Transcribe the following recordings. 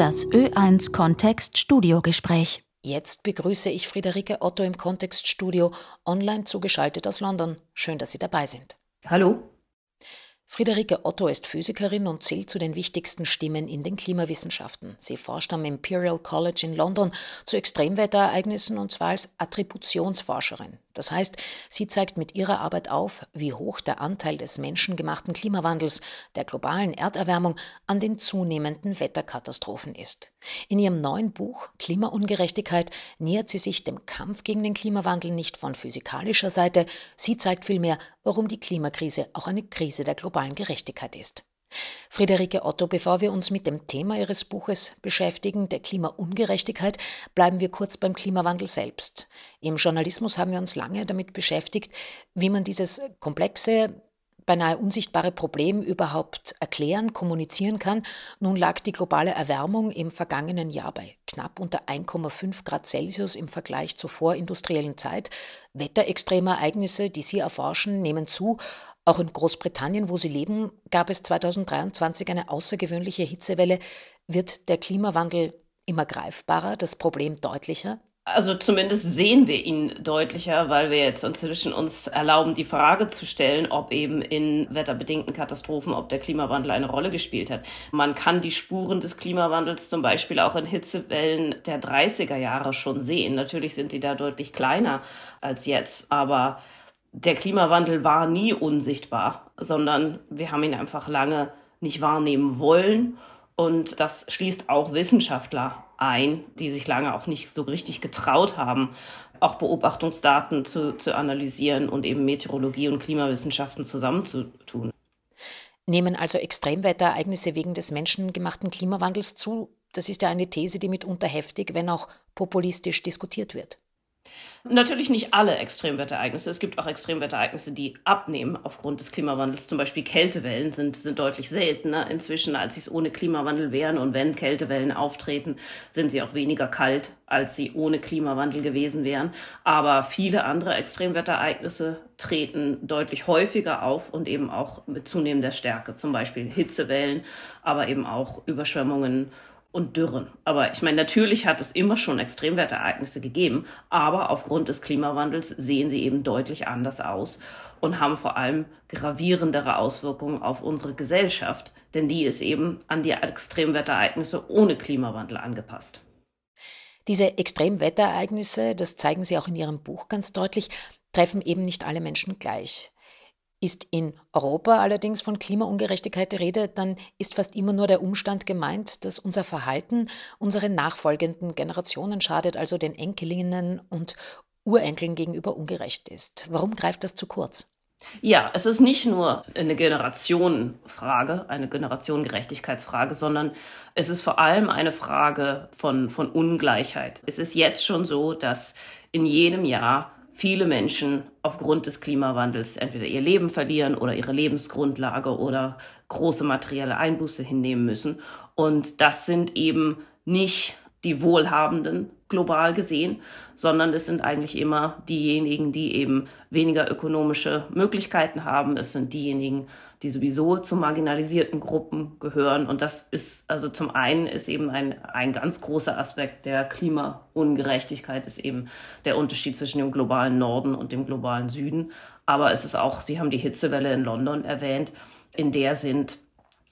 Das Ö1 Kontext Studiogespräch. Jetzt begrüße ich Friederike Otto im Kontextstudio, online zugeschaltet aus London. Schön, dass Sie dabei sind. Hallo. Friederike Otto ist Physikerin und zählt zu den wichtigsten Stimmen in den Klimawissenschaften. Sie forscht am Imperial College in London zu Extremwetterereignissen und zwar als Attributionsforscherin. Das heißt, sie zeigt mit ihrer Arbeit auf, wie hoch der Anteil des menschengemachten Klimawandels, der globalen Erderwärmung an den zunehmenden Wetterkatastrophen ist. In ihrem neuen Buch Klimaungerechtigkeit nähert sie sich dem Kampf gegen den Klimawandel nicht von physikalischer Seite, sie zeigt vielmehr, warum die Klimakrise auch eine Krise der globalen Gerechtigkeit ist. Friederike Otto, bevor wir uns mit dem Thema Ihres Buches beschäftigen, der Klimaungerechtigkeit, bleiben wir kurz beim Klimawandel selbst. Im Journalismus haben wir uns lange damit beschäftigt, wie man dieses komplexe, beinahe unsichtbare Problem überhaupt erklären, kommunizieren kann. Nun lag die globale Erwärmung im vergangenen Jahr bei knapp unter 1,5 Grad Celsius im Vergleich zur vorindustriellen Zeit. Wetterextremereignisse, die Sie erforschen, nehmen zu. Auch in Großbritannien, wo Sie leben, gab es 2023 eine außergewöhnliche Hitzewelle. Wird der Klimawandel immer greifbarer, das Problem deutlicher? Also zumindest sehen wir ihn deutlicher, weil wir jetzt inzwischen uns erlauben, die Frage zu stellen, ob eben in wetterbedingten Katastrophen, ob der Klimawandel eine Rolle gespielt hat. Man kann die Spuren des Klimawandels zum Beispiel auch in Hitzewellen der 30er Jahre schon sehen. Natürlich sind die da deutlich kleiner als jetzt, aber der Klimawandel war nie unsichtbar, sondern wir haben ihn einfach lange nicht wahrnehmen wollen. Und das schließt auch Wissenschaftler ein, die sich lange auch nicht so richtig getraut haben, auch Beobachtungsdaten zu, zu analysieren und eben Meteorologie und Klimawissenschaften zusammenzutun. Nehmen also Extremwetterereignisse wegen des menschengemachten Klimawandels zu? Das ist ja eine These, die mitunter heftig, wenn auch populistisch diskutiert wird. Natürlich nicht alle Extremwetterereignisse. Es gibt auch Extremwetterereignisse, die abnehmen aufgrund des Klimawandels. Zum Beispiel Kältewellen sind, sind deutlich seltener inzwischen, als sie es ohne Klimawandel wären. Und wenn Kältewellen auftreten, sind sie auch weniger kalt, als sie ohne Klimawandel gewesen wären. Aber viele andere Extremwetterereignisse treten deutlich häufiger auf und eben auch mit zunehmender Stärke. Zum Beispiel Hitzewellen, aber eben auch Überschwemmungen und Dürren. Aber ich meine, natürlich hat es immer schon Extremwetterereignisse gegeben, aber aufgrund des Klimawandels sehen sie eben deutlich anders aus und haben vor allem gravierendere Auswirkungen auf unsere Gesellschaft, denn die ist eben an die Extremwetterereignisse ohne Klimawandel angepasst. Diese Extremwetterereignisse, das zeigen Sie auch in Ihrem Buch ganz deutlich, treffen eben nicht alle Menschen gleich. Ist in Europa allerdings von Klimaungerechtigkeit die Rede, dann ist fast immer nur der Umstand gemeint, dass unser Verhalten unseren nachfolgenden Generationen schadet, also den Enkelinnen und Urenkeln gegenüber ungerecht ist. Warum greift das zu kurz? Ja, es ist nicht nur eine Generationenfrage, eine Generationengerechtigkeitsfrage, sondern es ist vor allem eine Frage von, von Ungleichheit. Es ist jetzt schon so, dass in jedem Jahr viele Menschen aufgrund des Klimawandels entweder ihr Leben verlieren oder ihre Lebensgrundlage oder große materielle Einbuße hinnehmen müssen. Und das sind eben nicht die Wohlhabenden global gesehen, sondern es sind eigentlich immer diejenigen, die eben weniger ökonomische Möglichkeiten haben. Es sind diejenigen, die sowieso zu marginalisierten Gruppen gehören. Und das ist, also zum einen ist eben ein, ein ganz großer Aspekt der Klimaungerechtigkeit, ist eben der Unterschied zwischen dem globalen Norden und dem globalen Süden. Aber es ist auch, Sie haben die Hitzewelle in London erwähnt, in der sind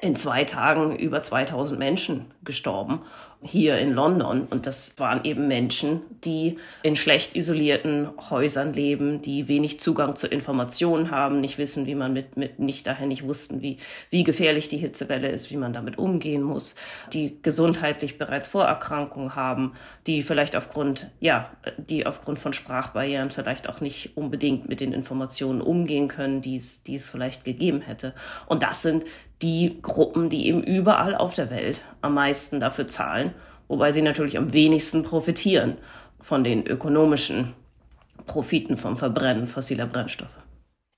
in zwei Tagen über 2000 Menschen gestorben hier in London. Und das waren eben Menschen, die in schlecht isolierten Häusern leben, die wenig Zugang zu Informationen haben, nicht wissen, wie man mit, mit nicht daher nicht wussten, wie, wie gefährlich die Hitzewelle ist, wie man damit umgehen muss, die gesundheitlich bereits Vorerkrankungen haben, die vielleicht aufgrund, ja, die aufgrund von Sprachbarrieren vielleicht auch nicht unbedingt mit den Informationen umgehen können, die es, die es vielleicht gegeben hätte. Und das sind die Gruppen, die eben überall auf der Welt am meisten dafür zahlen, wobei sie natürlich am wenigsten profitieren von den ökonomischen Profiten vom Verbrennen fossiler Brennstoffe.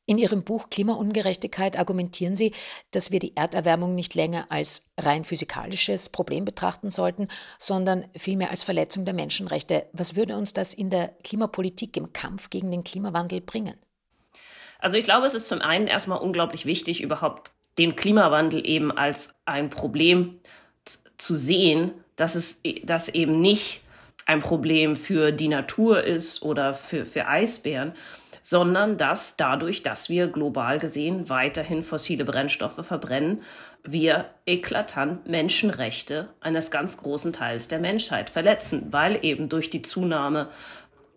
In Ihrem Buch Klimaungerechtigkeit argumentieren Sie, dass wir die Erderwärmung nicht länger als rein physikalisches Problem betrachten sollten, sondern vielmehr als Verletzung der Menschenrechte. Was würde uns das in der Klimapolitik im Kampf gegen den Klimawandel bringen? Also ich glaube, es ist zum einen erstmal unglaublich wichtig, überhaupt den Klimawandel eben als ein Problem zu sehen, dass es das eben nicht ein Problem für die Natur ist oder für, für Eisbären, sondern dass dadurch, dass wir global gesehen weiterhin fossile Brennstoffe verbrennen, wir eklatant Menschenrechte eines ganz großen Teils der Menschheit verletzen, weil eben durch die Zunahme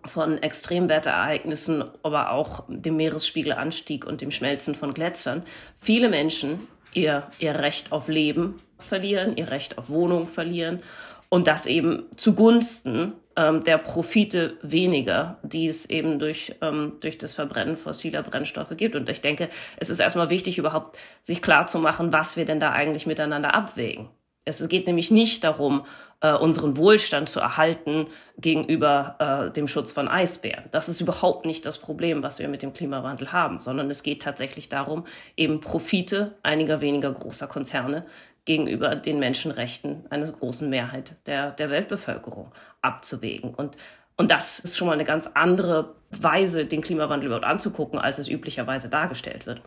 von Extremwetterereignissen, aber auch dem Meeresspiegelanstieg und dem Schmelzen von Gletschern, viele Menschen ihr, ihr Recht auf Leben verlieren, ihr Recht auf Wohnung verlieren und das eben zugunsten ähm, der Profite weniger, die es eben durch, ähm, durch das Verbrennen fossiler Brennstoffe gibt. Und ich denke, es ist erstmal wichtig, überhaupt sich klar zu machen, was wir denn da eigentlich miteinander abwägen. Es geht nämlich nicht darum, äh, unseren Wohlstand zu erhalten gegenüber äh, dem Schutz von Eisbären. Das ist überhaupt nicht das Problem, was wir mit dem Klimawandel haben, sondern es geht tatsächlich darum, eben Profite einiger weniger großer Konzerne gegenüber den Menschenrechten einer großen Mehrheit der, der Weltbevölkerung abzuwägen. Und, und das ist schon mal eine ganz andere Weise, den Klimawandel überhaupt anzugucken, als es üblicherweise dargestellt wird.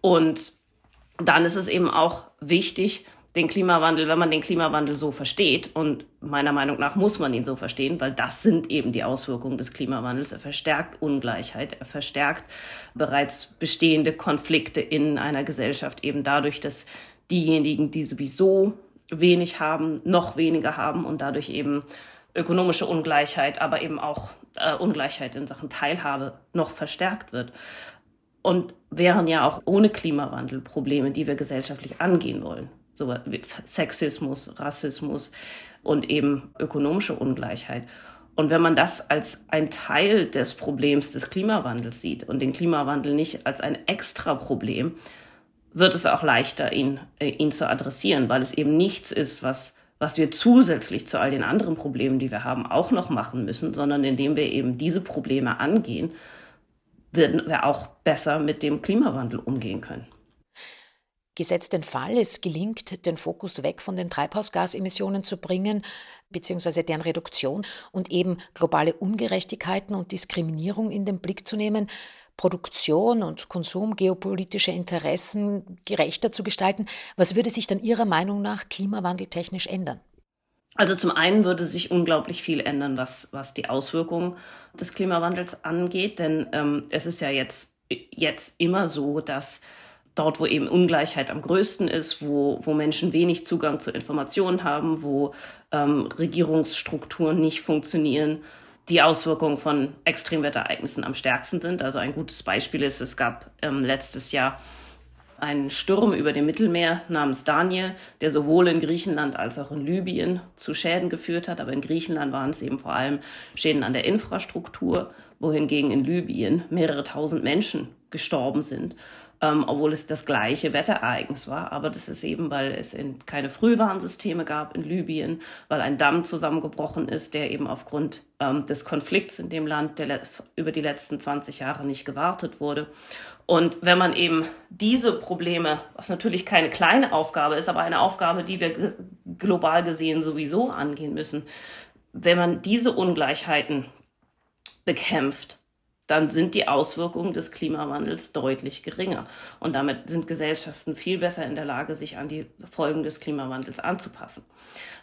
Und dann ist es eben auch wichtig, den Klimawandel, wenn man den Klimawandel so versteht, und meiner Meinung nach muss man ihn so verstehen, weil das sind eben die Auswirkungen des Klimawandels. Er verstärkt Ungleichheit, er verstärkt bereits bestehende Konflikte in einer Gesellschaft eben dadurch, dass diejenigen, die sowieso wenig haben, noch weniger haben und dadurch eben ökonomische Ungleichheit, aber eben auch äh, Ungleichheit in Sachen Teilhabe noch verstärkt wird. Und wären ja auch ohne Klimawandel Probleme, die wir gesellschaftlich angehen wollen. So wie Sexismus, Rassismus und eben ökonomische Ungleichheit. Und wenn man das als ein Teil des Problems des Klimawandels sieht und den Klimawandel nicht als ein extra Problem, wird es auch leichter, ihn, äh, ihn zu adressieren, weil es eben nichts ist, was, was wir zusätzlich zu all den anderen Problemen, die wir haben, auch noch machen müssen, sondern indem wir eben diese Probleme angehen, werden wir auch besser mit dem Klimawandel umgehen können. Gesetzt den Fall, es gelingt, den Fokus weg von den Treibhausgasemissionen zu bringen, beziehungsweise deren Reduktion und eben globale Ungerechtigkeiten und Diskriminierung in den Blick zu nehmen, Produktion und Konsum geopolitische Interessen gerechter zu gestalten. Was würde sich dann Ihrer Meinung nach klimawandeltechnisch ändern? Also zum einen würde sich unglaublich viel ändern, was, was die Auswirkungen des Klimawandels angeht, denn ähm, es ist ja jetzt, jetzt immer so, dass dort, wo eben Ungleichheit am größten ist, wo, wo Menschen wenig Zugang zu Informationen haben, wo ähm, Regierungsstrukturen nicht funktionieren, die Auswirkungen von Extremwetterereignissen am stärksten sind. Also ein gutes Beispiel ist, es gab ähm, letztes Jahr einen Sturm über dem Mittelmeer namens Daniel, der sowohl in Griechenland als auch in Libyen zu Schäden geführt hat. Aber in Griechenland waren es eben vor allem Schäden an der Infrastruktur, wohingegen in Libyen mehrere tausend Menschen gestorben sind ähm, obwohl es das gleiche Wetterereignis war. Aber das ist eben, weil es in keine Frühwarnsysteme gab in Libyen, weil ein Damm zusammengebrochen ist, der eben aufgrund ähm, des Konflikts in dem Land der über die letzten 20 Jahre nicht gewartet wurde. Und wenn man eben diese Probleme, was natürlich keine kleine Aufgabe ist, aber eine Aufgabe, die wir global gesehen sowieso angehen müssen, wenn man diese Ungleichheiten bekämpft, dann sind die Auswirkungen des Klimawandels deutlich geringer. Und damit sind Gesellschaften viel besser in der Lage, sich an die Folgen des Klimawandels anzupassen.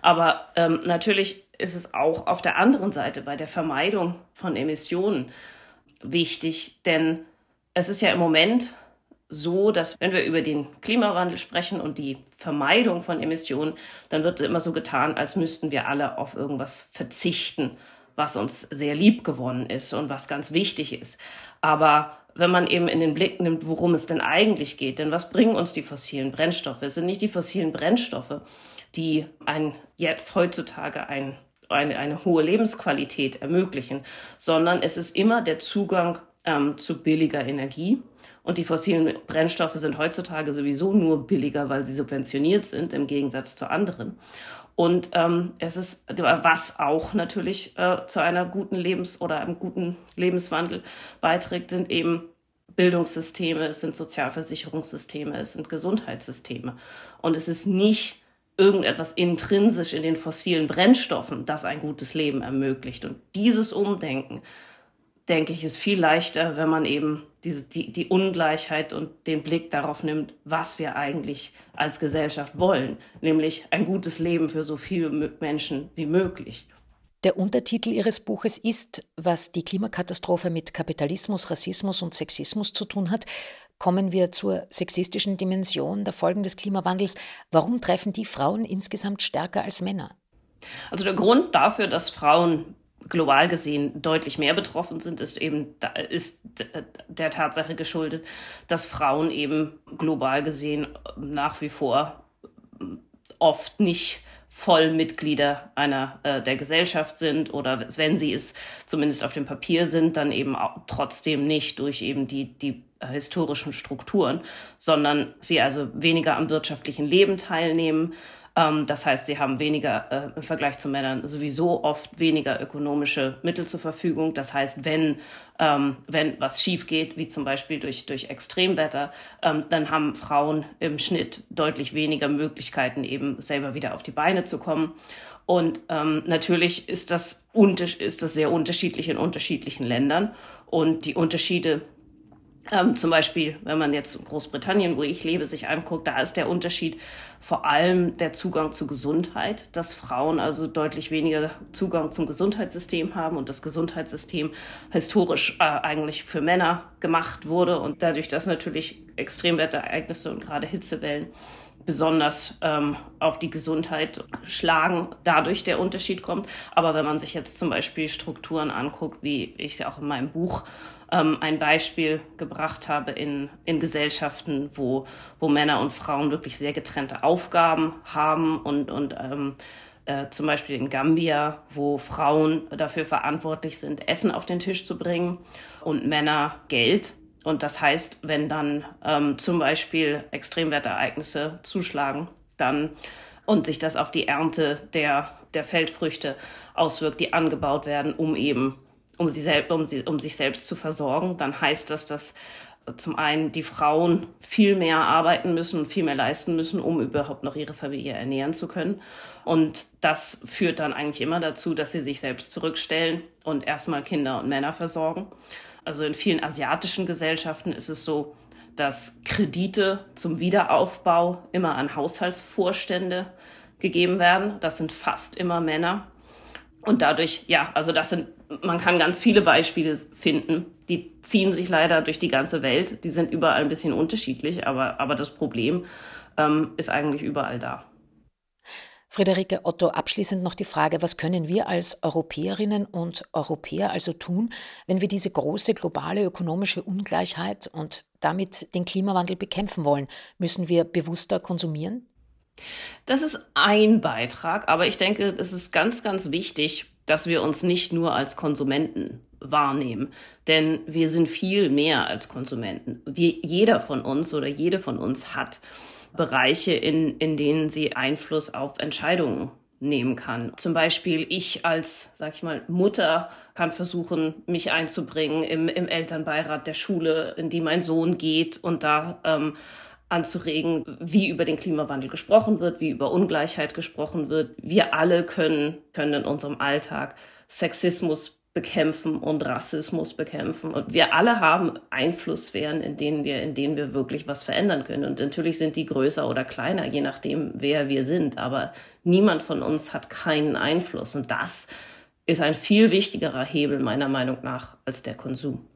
Aber ähm, natürlich ist es auch auf der anderen Seite bei der Vermeidung von Emissionen wichtig, denn es ist ja im Moment so, dass wenn wir über den Klimawandel sprechen und die Vermeidung von Emissionen, dann wird immer so getan, als müssten wir alle auf irgendwas verzichten was uns sehr lieb gewonnen ist und was ganz wichtig ist. Aber wenn man eben in den Blick nimmt, worum es denn eigentlich geht, denn was bringen uns die fossilen Brennstoffe? Es sind nicht die fossilen Brennstoffe, die ein jetzt heutzutage ein, eine, eine hohe Lebensqualität ermöglichen, sondern es ist immer der Zugang ähm, zu billiger Energie. Und die fossilen Brennstoffe sind heutzutage sowieso nur billiger, weil sie subventioniert sind, im Gegensatz zu anderen. Und ähm, es ist, was auch natürlich äh, zu einer guten Lebens- oder einem guten Lebenswandel beiträgt, sind eben Bildungssysteme, es sind Sozialversicherungssysteme, es sind Gesundheitssysteme. Und es ist nicht irgendetwas intrinsisch in den fossilen Brennstoffen, das ein gutes Leben ermöglicht. Und dieses Umdenken denke ich, ist viel leichter, wenn man eben diese, die, die Ungleichheit und den Blick darauf nimmt, was wir eigentlich als Gesellschaft wollen, nämlich ein gutes Leben für so viele Menschen wie möglich. Der Untertitel Ihres Buches ist, was die Klimakatastrophe mit Kapitalismus, Rassismus und Sexismus zu tun hat. Kommen wir zur sexistischen Dimension der Folgen des Klimawandels. Warum treffen die Frauen insgesamt stärker als Männer? Also der Grund dafür, dass Frauen global gesehen deutlich mehr betroffen sind, ist eben ist der Tatsache geschuldet, dass Frauen eben global gesehen nach wie vor oft nicht Vollmitglieder einer äh, der Gesellschaft sind oder wenn sie es zumindest auf dem Papier sind, dann eben auch trotzdem nicht durch eben die, die historischen Strukturen, sondern sie also weniger am wirtschaftlichen Leben teilnehmen, ähm, das heißt, sie haben weniger äh, im Vergleich zu Männern sowieso oft weniger ökonomische Mittel zur Verfügung. Das heißt, wenn, ähm, wenn was schief geht, wie zum Beispiel durch, durch Extremwetter, ähm, dann haben Frauen im Schnitt deutlich weniger Möglichkeiten, eben selber wieder auf die Beine zu kommen. Und ähm, natürlich ist das, ist das sehr unterschiedlich in unterschiedlichen Ländern. Und die Unterschiede ähm, zum Beispiel, wenn man jetzt Großbritannien, wo ich lebe, sich anguckt, da ist der Unterschied vor allem der Zugang zu Gesundheit, dass Frauen also deutlich weniger Zugang zum Gesundheitssystem haben und das Gesundheitssystem historisch äh, eigentlich für Männer gemacht wurde und dadurch, dass natürlich Extremwetterereignisse und gerade Hitzewellen besonders ähm, auf die Gesundheit schlagen, dadurch der Unterschied kommt. Aber wenn man sich jetzt zum Beispiel Strukturen anguckt, wie ich ja auch in meinem Buch ähm, ein Beispiel gebracht habe in, in Gesellschaften, wo, wo Männer und Frauen wirklich sehr getrennte Aufgaben haben und, und ähm, äh, zum Beispiel in Gambia, wo Frauen dafür verantwortlich sind, Essen auf den Tisch zu bringen und Männer Geld. Und das heißt, wenn dann ähm, zum Beispiel Extremwetterereignisse zuschlagen, dann und sich das auf die Ernte der, der Feldfrüchte auswirkt, die angebaut werden, um eben um, sie sel um, sie, um sich selbst zu versorgen, dann heißt das, dass zum einen die Frauen viel mehr arbeiten müssen und viel mehr leisten müssen, um überhaupt noch ihre Familie ernähren zu können. Und das führt dann eigentlich immer dazu, dass sie sich selbst zurückstellen und erstmal Kinder und Männer versorgen. Also in vielen asiatischen Gesellschaften ist es so, dass Kredite zum Wiederaufbau immer an Haushaltsvorstände gegeben werden. Das sind fast immer Männer. Und dadurch, ja, also das sind, man kann ganz viele Beispiele finden. Die ziehen sich leider durch die ganze Welt. Die sind überall ein bisschen unterschiedlich, aber, aber das Problem ähm, ist eigentlich überall da. Friederike Otto, abschließend noch die Frage, was können wir als Europäerinnen und Europäer also tun, wenn wir diese große globale ökonomische Ungleichheit und damit den Klimawandel bekämpfen wollen? Müssen wir bewusster konsumieren? Das ist ein Beitrag, aber ich denke, es ist ganz, ganz wichtig, dass wir uns nicht nur als Konsumenten wahrnehmen, denn wir sind viel mehr als Konsumenten. Wir, jeder von uns oder jede von uns hat Bereiche, in, in denen sie Einfluss auf Entscheidungen nehmen kann. Zum Beispiel ich als, sag ich mal, Mutter kann versuchen, mich einzubringen im, im Elternbeirat der Schule, in die mein Sohn geht und da ähm, anzuregen, wie über den Klimawandel gesprochen wird, wie über Ungleichheit gesprochen wird. Wir alle können, können in unserem Alltag Sexismus bekämpfen und Rassismus bekämpfen. Und wir alle haben Einflusssphären, in denen wir, in denen wir wirklich was verändern können. Und natürlich sind die größer oder kleiner, je nachdem, wer wir sind. Aber niemand von uns hat keinen Einfluss. Und das ist ein viel wichtigerer Hebel meiner Meinung nach als der Konsum.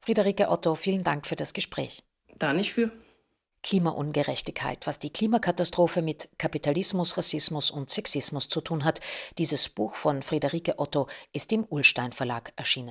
Friederike Otto, vielen Dank für das Gespräch. Da nicht für. Klimaungerechtigkeit, was die Klimakatastrophe mit Kapitalismus, Rassismus und Sexismus zu tun hat. Dieses Buch von Friederike Otto ist im Ullstein Verlag erschienen.